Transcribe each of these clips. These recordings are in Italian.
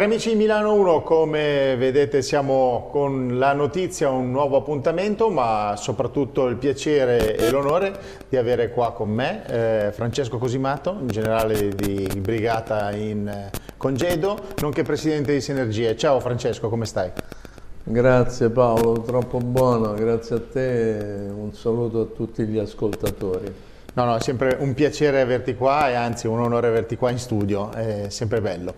Cari amici di Milano 1, come vedete siamo con la notizia, un nuovo appuntamento, ma soprattutto il piacere e l'onore di avere qua con me eh, Francesco Cosimato, generale di brigata in eh, congedo, nonché presidente di Sinergie. Ciao Francesco, come stai? Grazie Paolo, troppo buono, grazie a te un saluto a tutti gli ascoltatori. No, no, è sempre un piacere averti qua e anzi un onore averti qua in studio, è sempre bello.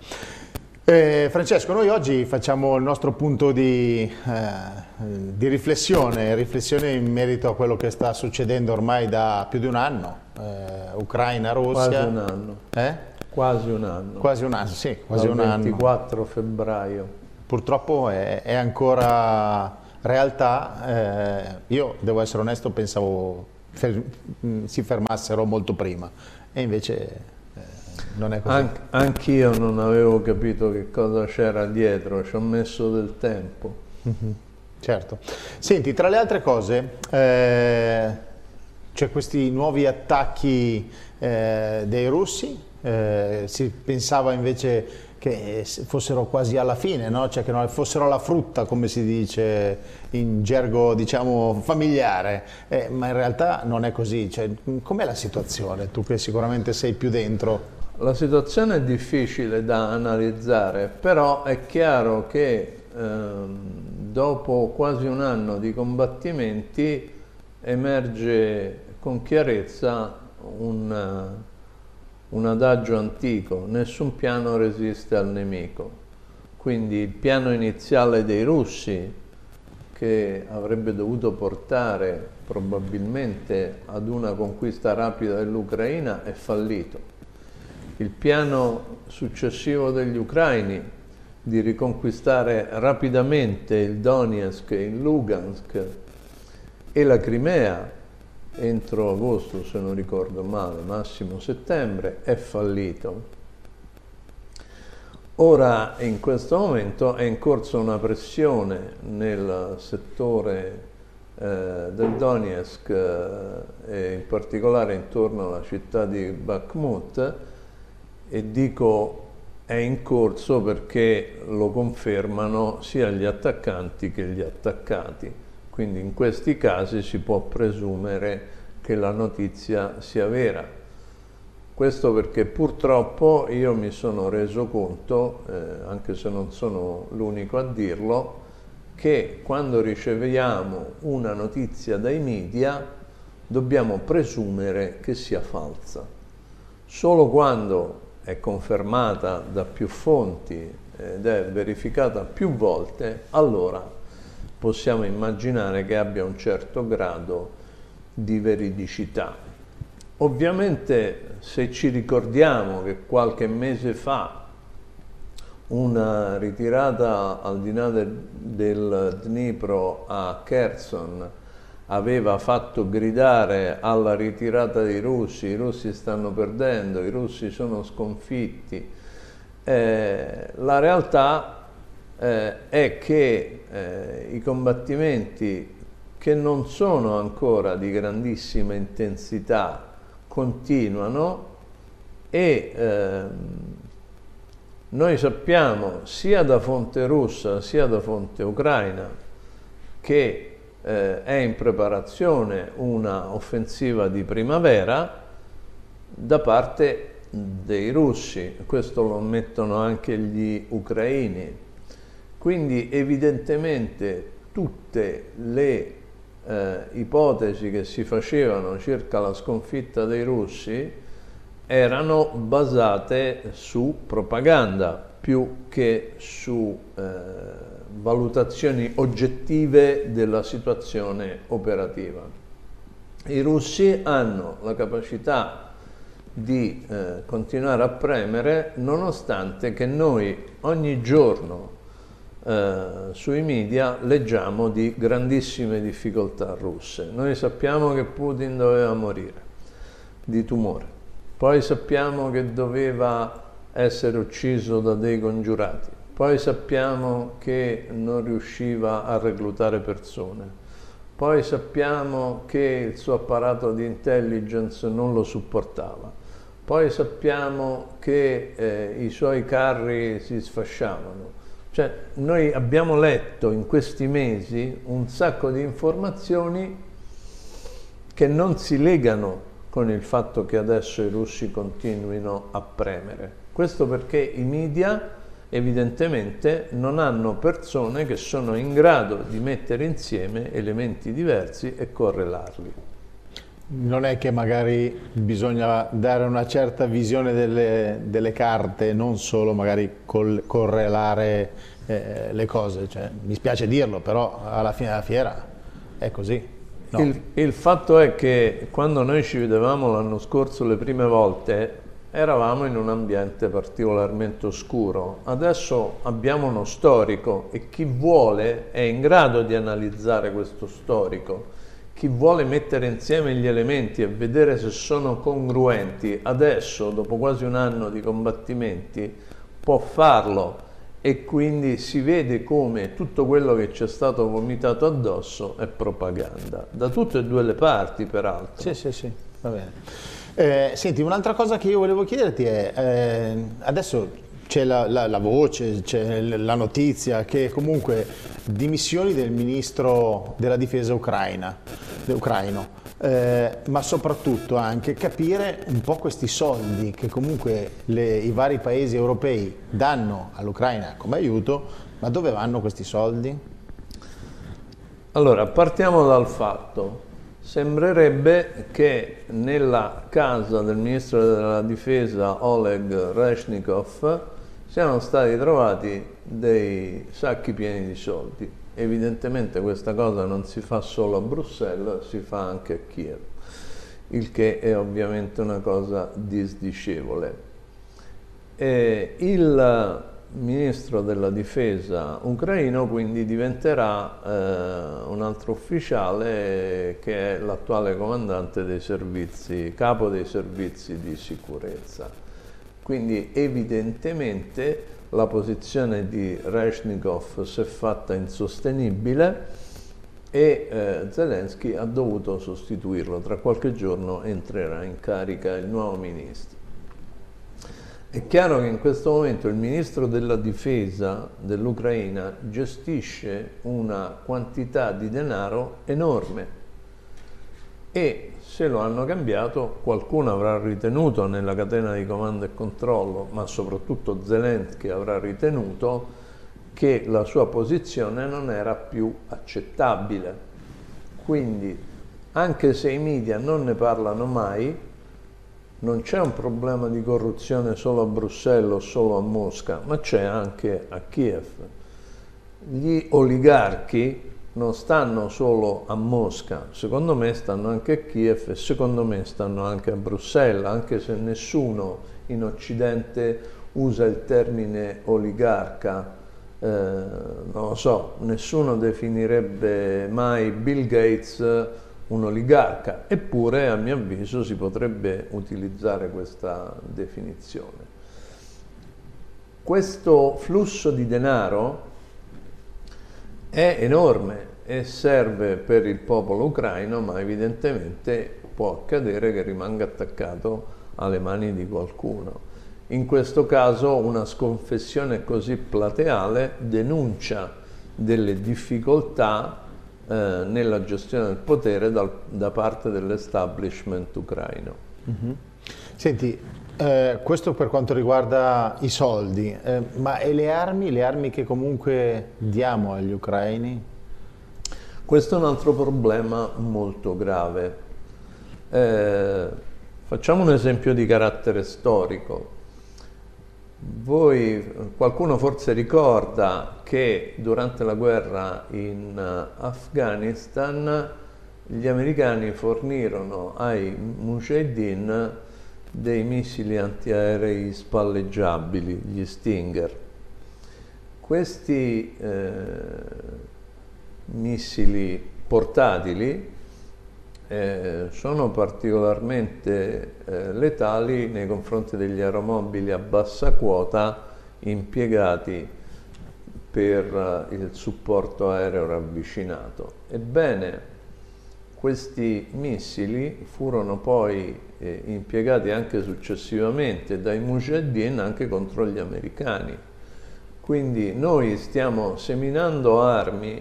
Eh, Francesco, noi oggi facciamo il nostro punto di, eh, di, riflessione, riflessione in merito a quello che sta succedendo ormai da più di un anno, eh, Ucraina, Russia. Quasi un anno. Eh? Quasi un anno. Quasi un anno, sì, quasi Dal un 24 anno. febbraio. Purtroppo è, è ancora realtà, eh, io devo essere onesto, pensavo fer si fermassero molto prima e invece non è così. An anch'io non avevo capito che cosa c'era dietro, ci ho messo del tempo. Mm -hmm. Certo. Senti, tra le altre cose, eh, c'è questi nuovi attacchi eh, dei russi, eh, si pensava invece che fossero quasi alla fine, no? cioè che non fossero la frutta, come si dice in gergo diciamo, familiare, eh, ma in realtà non è così. Cioè, com'è la situazione? Tu che sicuramente sei più dentro. La situazione è difficile da analizzare, però è chiaro che ehm, dopo quasi un anno di combattimenti emerge con chiarezza un, un adagio antico, nessun piano resiste al nemico. Quindi il piano iniziale dei russi, che avrebbe dovuto portare probabilmente ad una conquista rapida dell'Ucraina, è fallito il piano successivo degli ucraini di riconquistare rapidamente il Donetsk e il Lugansk e la Crimea entro agosto, se non ricordo male, massimo settembre, è fallito. Ora, in questo momento, è in corso una pressione nel settore eh, del Donetsk eh, e in particolare intorno alla città di Bakhmut e dico è in corso perché lo confermano sia gli attaccanti che gli attaccati. Quindi in questi casi si può presumere che la notizia sia vera. Questo perché purtroppo io mi sono reso conto, eh, anche se non sono l'unico a dirlo, che quando riceviamo una notizia dai media dobbiamo presumere che sia falsa. Solo quando è confermata da più fonti ed è verificata più volte, allora possiamo immaginare che abbia un certo grado di veridicità. Ovviamente se ci ricordiamo che qualche mese fa una ritirata al di là del, Dnipro a Kherson aveva fatto gridare alla ritirata dei russi, i russi stanno perdendo, i russi sono sconfitti. Eh, la realtà eh, è che eh, i combattimenti che non sono ancora di grandissima intensità continuano e ehm, noi sappiamo sia da fonte russa sia da fonte ucraina che eh, è in preparazione una offensiva di primavera da parte dei russi, questo lo ammettono anche gli ucraini. Quindi evidentemente tutte le eh, ipotesi che si facevano circa la sconfitta dei russi erano basate su propaganda più che su eh, valutazioni oggettive della situazione operativa. I russi hanno la capacità di eh, continuare a premere nonostante che noi ogni giorno eh, sui media leggiamo di grandissime difficoltà russe. Noi sappiamo che Putin doveva morire di tumore, poi sappiamo che doveva essere ucciso da dei congiurati, poi sappiamo che non riusciva a reclutare persone, poi sappiamo che il suo apparato di intelligence non lo supportava, poi sappiamo che eh, i suoi carri si sfasciavano. Cioè, noi abbiamo letto in questi mesi un sacco di informazioni che non si legano con il fatto che adesso i russi continuino a premere. Questo perché i media evidentemente non hanno persone che sono in grado di mettere insieme elementi diversi e correlarli. Non è che magari bisogna dare una certa visione delle, delle carte, non solo magari col, correlare eh, le cose, cioè, mi spiace dirlo, però alla fine della fiera è così. No. Il, il fatto è che quando noi ci vedevamo l'anno scorso le prime volte eravamo in un ambiente particolarmente oscuro. Adesso abbiamo uno storico e chi vuole è in grado di analizzare questo storico chi vuole mettere insieme gli elementi e vedere se sono congruenti, adesso, dopo quasi un anno di combattimenti, può farlo e quindi si vede come tutto quello che ci è stato vomitato addosso è propaganda, da tutte e due le parti peraltro. Sì, sì, sì, va bene. Eh, senti, un'altra cosa che io volevo chiederti è, eh, adesso c'è la, la, la, voce, c'è la notizia che comunque dimissioni del ministro della difesa ucraina, ucraino, eh, ma soprattutto anche capire un po' questi soldi che comunque le, i vari paesi europei danno all'Ucraina come aiuto, ma dove vanno questi soldi? Allora, partiamo dal fatto Sembrerebbe che nella casa del ministro della difesa Oleg Reshnikov siano stati trovati dei sacchi pieni di soldi. Evidentemente questa cosa non si fa solo a Bruxelles, si fa anche a Kiev, il che è ovviamente una cosa disdicevole. E il ministro della difesa ucraino quindi diventerà eh, un altro ufficiale che è l'attuale comandante dei servizi, capo dei servizi di sicurezza. Quindi evidentemente la posizione di Reshnikov si è fatta insostenibile e eh, Zelensky ha dovuto sostituirlo. Tra qualche giorno entrerà in carica il nuovo ministro. È chiaro che in questo momento il ministro della difesa dell'Ucraina gestisce una quantità di denaro enorme e se lo hanno cambiato qualcuno avrà ritenuto nella catena di comando e controllo, ma soprattutto Zelensky avrà ritenuto che la sua posizione non era più accettabile. Quindi anche se i media non ne parlano mai, non c'è un problema di corruzione solo a Bruxelles o solo a Mosca, ma c'è anche a Kiev. Gli oligarchi non stanno solo a Mosca, secondo me stanno anche a Kiev e secondo me stanno anche a Bruxelles, anche se nessuno in Occidente usa il termine oligarca. Eh, non lo so, nessuno definirebbe mai Bill Gates un oligarca, eppure a mio avviso si potrebbe utilizzare questa definizione. Questo flusso di denaro è enorme e serve per il popolo ucraino, ma evidentemente può accadere che rimanga attaccato alle mani di qualcuno. In questo caso una sconfessione così plateale denuncia delle difficoltà eh, nella gestione del potere dal, da parte dell'establishment ucraino. Mm-hmm. Senti, eh, questo per quanto riguarda i soldi, eh, ma e le armi, le armi che comunque diamo agli ucraini? Questo è un altro problema molto grave. Eh, facciamo un esempio di carattere storico. Voi, qualcuno forse ricorda che durante la guerra in eh, Afghanistan gli americani fornirono ai Mujahideen dei missili antiaerei spalleggiabili, gli Stinger. Questi eh, missili portatili eh, sono particolarmente eh, letali nei confronti degli aeromobili a bassa quota impiegati per eh, il supporto aereo ravvicinato. Ebbene, questi missili furono poi eh, impiegati anche successivamente dai Mujahideen anche contro gli americani. Quindi noi stiamo seminando armi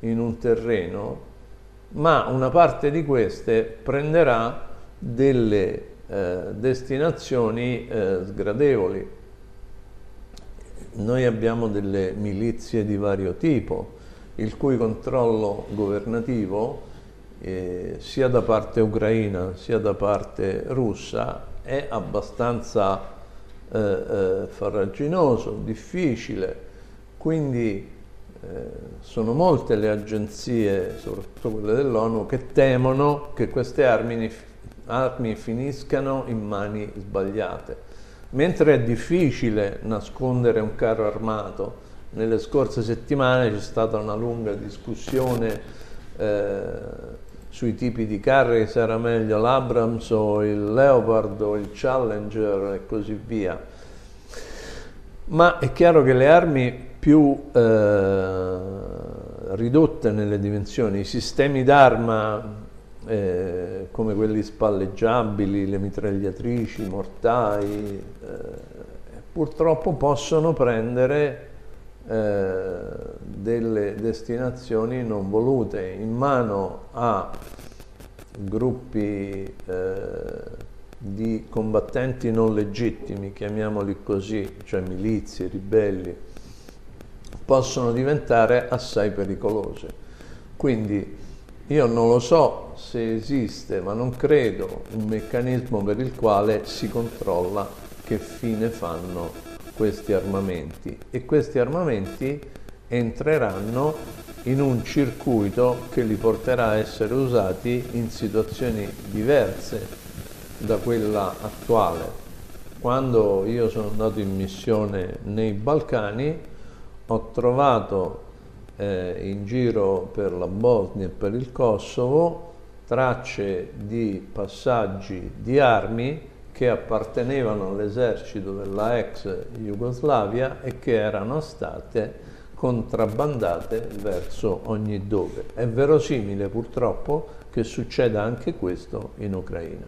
in un terreno, ma una parte di queste prenderà delle eh, destinazioni eh, sgradevoli. Noi abbiamo delle milizie di vario tipo, il cui controllo governativo eh, sia da parte ucraina sia da parte russa è abbastanza eh, eh, farraginoso, difficile, quindi sono molte le agenzie, soprattutto quelle dell'ONU, che temono che queste armi, armi finiscano in mani sbagliate. Mentre è difficile nascondere un carro armato, nelle scorse settimane c'è stata una lunga discussione eh, sui tipi di carri, se era meglio l'Abrams o il Leopard o il Challenger e così via. Ma è chiaro che le armi più eh, ridotte nelle dimensioni, i sistemi d'arma eh, come quelli spalleggiabili, le mitragliatrici, i mortai, eh, purtroppo possono prendere eh, delle destinazioni non volute. In mano a gruppi eh, di combattenti non legittimi, chiamiamoli così, cioè milizie, ribelli, possono diventare assai pericolose. Quindi io non lo so se esiste, ma non credo, un meccanismo per il quale si controlla che fine fanno questi armamenti e questi armamenti entreranno in un circuito che li porterà a essere usati in situazioni diverse da quella attuale. Quando io sono andato in missione nei Balcani ho trovato eh, in giro per la Bosnia e per il Kosovo tracce di passaggi di armi che appartenevano all'esercito della ex Jugoslavia e che erano state contrabbandate verso ogni dove. È verosimile purtroppo che succeda anche questo in Ucraina.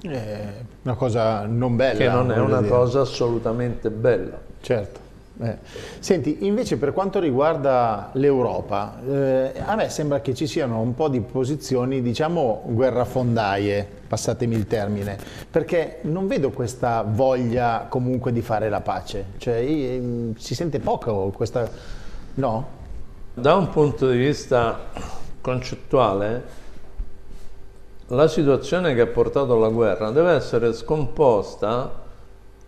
È una cosa non bella. Che non è una dire. cosa assolutamente bella. Certo. Eh. Senti, invece per quanto riguarda l'Europa, eh, a me sembra che ci siano un po' di posizioni, diciamo, guerrafondaie, passatemi il termine, perché non vedo questa voglia comunque di fare la pace, cioè eh, si sente poco questa... no? Da un punto di vista concettuale, la situazione che ha portato alla guerra deve essere scomposta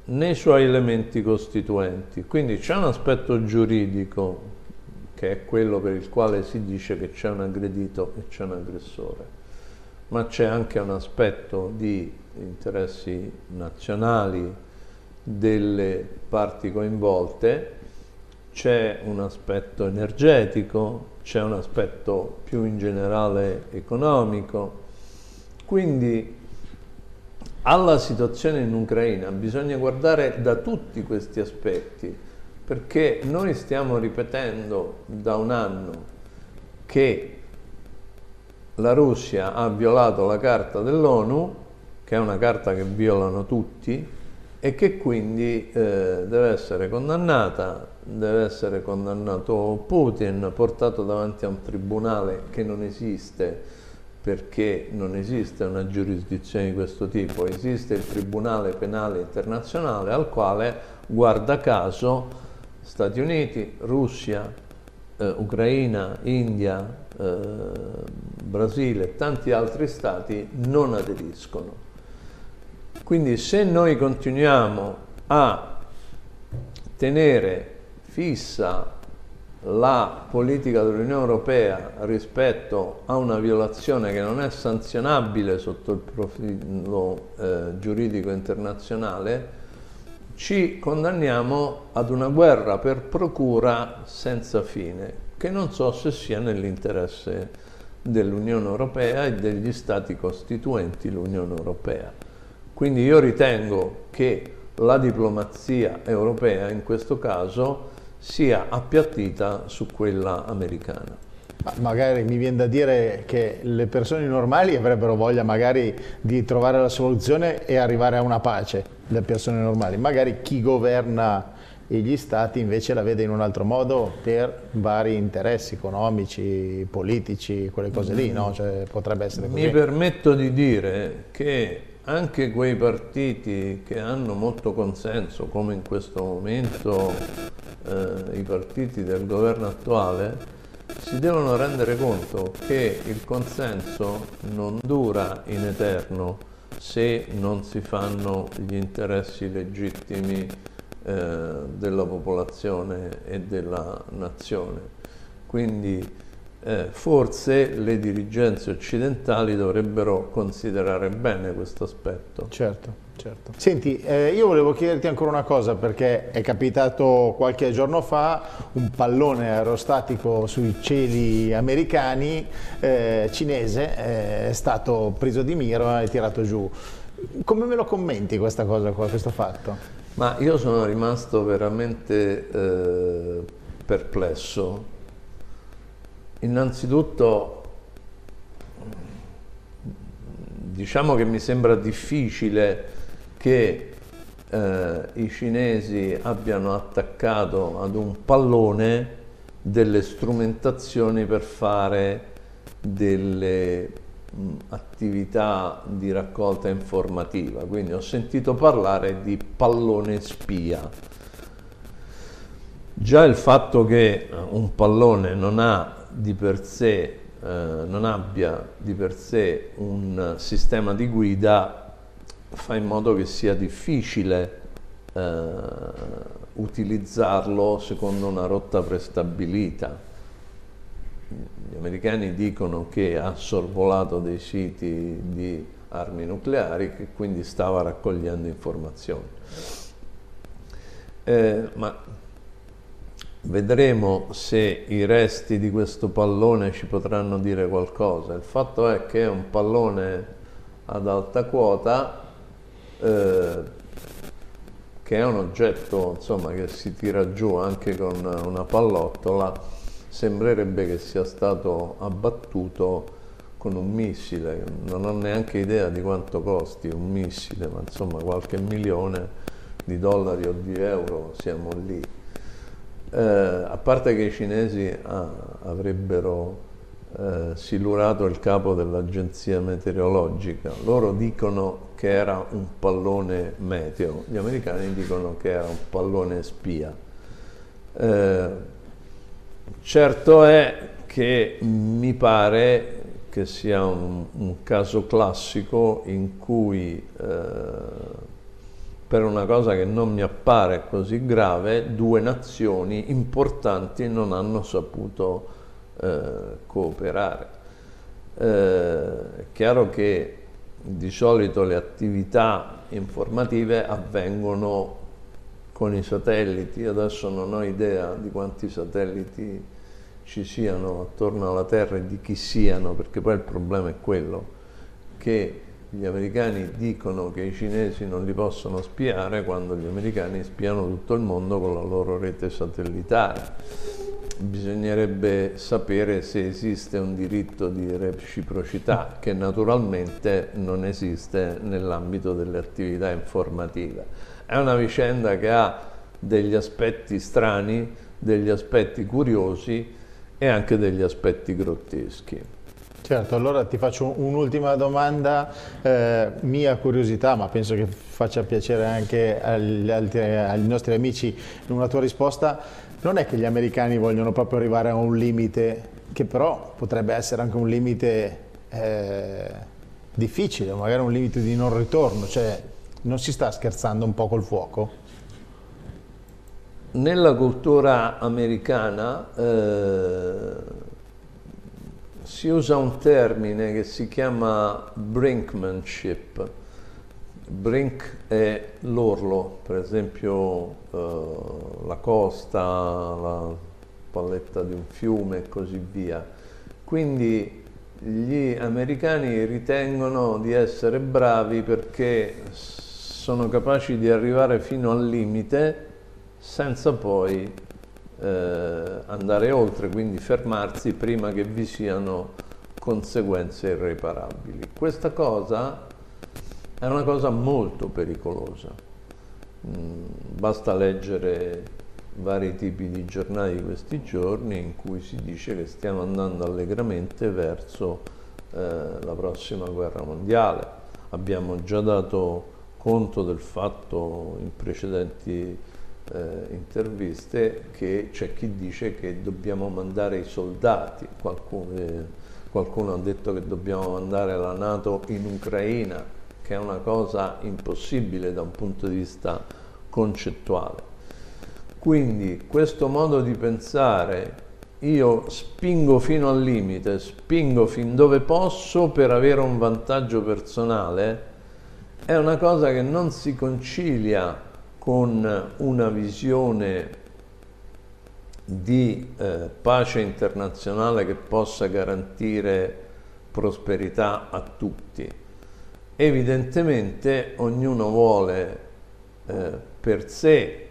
nei suoi elementi costituenti. Quindi c'è un aspetto giuridico che è quello per il quale si dice che c'è un aggredito e c'è un aggressore, ma c'è anche un aspetto di interessi nazionali delle parti coinvolte, c'è un aspetto energetico, c'è un aspetto più in generale economico, quindi alla situazione in Ucraina bisogna guardare da tutti questi aspetti, perché noi stiamo ripetendo da un anno che la Russia ha violato la carta dell'ONU, che è una carta che violano tutti, e che quindi eh, deve essere condannata, deve essere condannato Putin, portato davanti a un tribunale che non esiste, perché non esiste una giurisdizione di questo tipo, esiste il Tribunale Penale Internazionale al quale, guarda caso, Stati Uniti, Russia, eh, Ucraina, India, eh, Brasile e tanti altri stati non aderiscono. Quindi se noi continuiamo a tenere fissa la politica dell'Unione Europea rispetto a una violazione che non è sanzionabile sotto il profilo eh, giuridico internazionale, ci condanniamo ad una guerra per procura senza fine, che non so se sia nell'interesse dell'Unione Europea e degli Stati costituenti l'Unione Europea. Quindi io ritengo che la diplomazia europea in questo caso sia appiattita su quella americana. Ma magari mi viene da dire che le persone normali avrebbero voglia magari di trovare la soluzione e arrivare a una pace, le persone normali. Magari chi governa gli stati invece la vede in un altro modo per vari interessi economici, politici, quelle cose lì, no? Cioè, potrebbe essere così. Mi permetto di dire che anche quei partiti che hanno molto consenso, come in questo momento eh, i partiti del governo attuale, si devono rendere conto che il consenso non dura in eterno se non si fanno gli interessi legittimi eh, della popolazione e della nazione. Quindi eh, forse le dirigenze occidentali dovrebbero considerare bene questo aspetto. Certo. Certo. Senti, eh, io volevo chiederti ancora una cosa perché è capitato qualche giorno fa un pallone aerostatico sui cieli americani eh, cinese eh, è stato preso di mira e tirato giù. Come me lo commenti questa cosa qua, questo fatto? Ma io sono rimasto veramente eh, perplesso. Innanzitutto diciamo che mi sembra difficile che eh, i cinesi abbiano attaccato ad un pallone delle strumentazioni per fare delle mh, attività di raccolta informativa. Quindi ho sentito parlare di pallone spia. Già il fatto che un pallone non ha di per sé eh, non abbia di per sé un sistema di guida fa in modo che sia difficile eh, utilizzarlo secondo una rotta prestabilita. Gli americani dicono che ha sorvolato dei siti di armi nucleari che quindi stava raccogliendo informazioni. Eh, ma vedremo se i resti di questo pallone ci potranno dire qualcosa. Il fatto è che è un pallone ad alta quota eh, che è un oggetto insomma, che si tira giù anche con una pallottola, sembrerebbe che sia stato abbattuto con un missile, non ho neanche idea di quanto costi un missile, ma insomma qualche milione di dollari o di euro siamo lì. Eh, a parte che i cinesi ah, avrebbero eh, silurato il capo dell'agenzia meteorologica. Loro dicono che era un pallone meteo, gli americani dicono che era un pallone spia. Eh, certo è che mi pare che sia un, un caso classico in cui eh, per una cosa che non mi appare così grave, due nazioni importanti non hanno saputo eh, cooperare. Eh, è chiaro che di solito le attività informative avvengono con i satelliti, adesso non ho idea di quanti satelliti ci siano attorno alla Terra e di chi siano, perché poi il problema è quello che gli americani dicono che i cinesi non li possono spiare quando gli americani spiano tutto il mondo con la loro rete satellitare bisognerebbe sapere se esiste un diritto di reciprocità che naturalmente non esiste nell'ambito delle attività informative. È una vicenda che ha degli aspetti strani, degli aspetti curiosi e anche degli aspetti grotteschi. Certo, allora ti faccio un'ultima domanda, eh, mia curiosità, ma penso che faccia piacere anche agli, altri, agli nostri amici una tua risposta non è che gli americani vogliono proprio arrivare a un limite, che però potrebbe essere anche un limite eh, difficile, magari un limite di non ritorno, cioè non si sta scherzando un po' col fuoco? Nella cultura americana eh, si usa un termine che si chiama brinkmanship, Brink è l'orlo, per esempio eh, la costa, la palletta di un fiume e così via. Quindi gli americani ritengono di essere bravi perché sono capaci di arrivare fino al limite senza poi eh, andare oltre, quindi fermarsi prima che vi siano conseguenze irreparabili. Questa cosa è una cosa molto pericolosa. Mm, basta leggere vari tipi di giornali di questi giorni in cui si dice che stiamo andando allegramente verso eh, la prossima guerra mondiale. Abbiamo già dato conto del fatto in precedenti eh, interviste che c'è chi dice che dobbiamo mandare i soldati, qualcuno, eh, qualcuno ha detto che dobbiamo mandare la Nato in Ucraina, che è una cosa impossibile da un punto di vista concettuale. Quindi questo modo di pensare, io spingo fino al limite, spingo fin dove posso per avere un vantaggio personale, è una cosa che non si concilia con una visione di eh, pace internazionale che possa garantire prosperità a tutti. Evidentemente ognuno vuole eh, per sé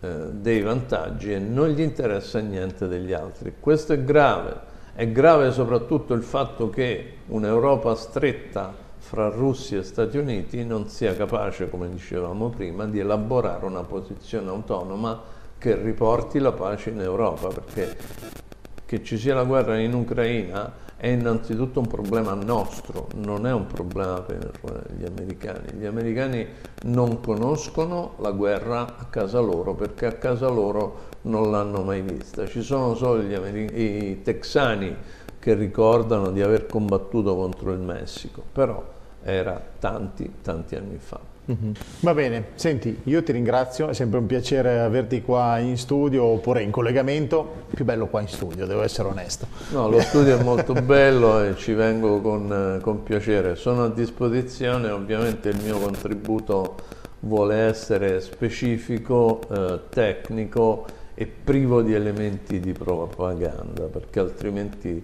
eh, dei vantaggi e non gli interessa niente degli altri. Questo è grave. È grave soprattutto il fatto che un'Europa stretta fra Russia e Stati Uniti non sia capace, come dicevamo prima, di elaborare una posizione autonoma che riporti la pace in Europa, perché che ci sia la guerra in Ucraina è innanzitutto un problema nostro, non è un problema per gli americani. Gli americani non conoscono la guerra a casa loro perché a casa loro non l'hanno mai vista. Ci sono solo i texani che ricordano di aver combattuto contro il Messico, però era tanti, tanti anni fa. Mm-hmm. Va bene, senti, io ti ringrazio, è sempre un piacere averti qua in studio oppure in collegamento, più bello qua in studio, devo essere onesto. No, lo studio è molto bello e ci vengo con, con piacere, sono a disposizione, ovviamente il mio contributo vuole essere specifico, eh, tecnico e privo di elementi di propaganda, perché altrimenti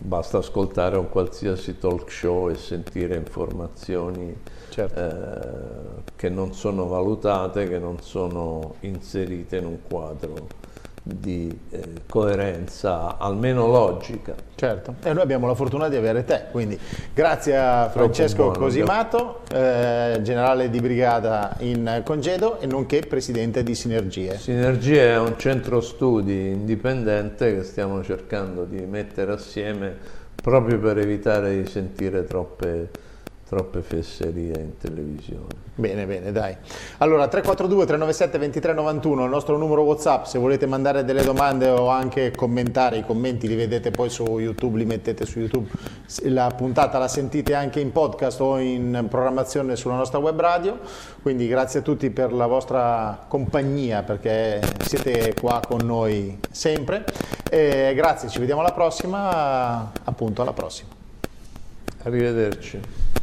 basta ascoltare un qualsiasi talk show e sentire informazioni certo. eh, che non sono valutate, che non sono inserite in un quadro di eh, coerenza almeno logica. Certo, e noi abbiamo la fortuna di avere te, quindi grazie a Francesco buono, Cosimato, eh, generale di brigata in congedo e nonché presidente di Sinergie. Sinergie è un centro studi indipendente che stiamo cercando di mettere assieme proprio per evitare di sentire troppe troppe fesserie in televisione. Bene, bene, dai. Allora, 342 397 2391 il nostro numero WhatsApp, se volete mandare delle domande o anche commentare, i commenti li vedete poi su YouTube, li mettete su YouTube. La puntata la sentite anche in podcast o in programmazione sulla nostra web radio. Quindi grazie a tutti per la vostra compagnia perché siete qua con noi sempre. E grazie, ci vediamo alla prossima, appunto alla prossima. Arrivederci.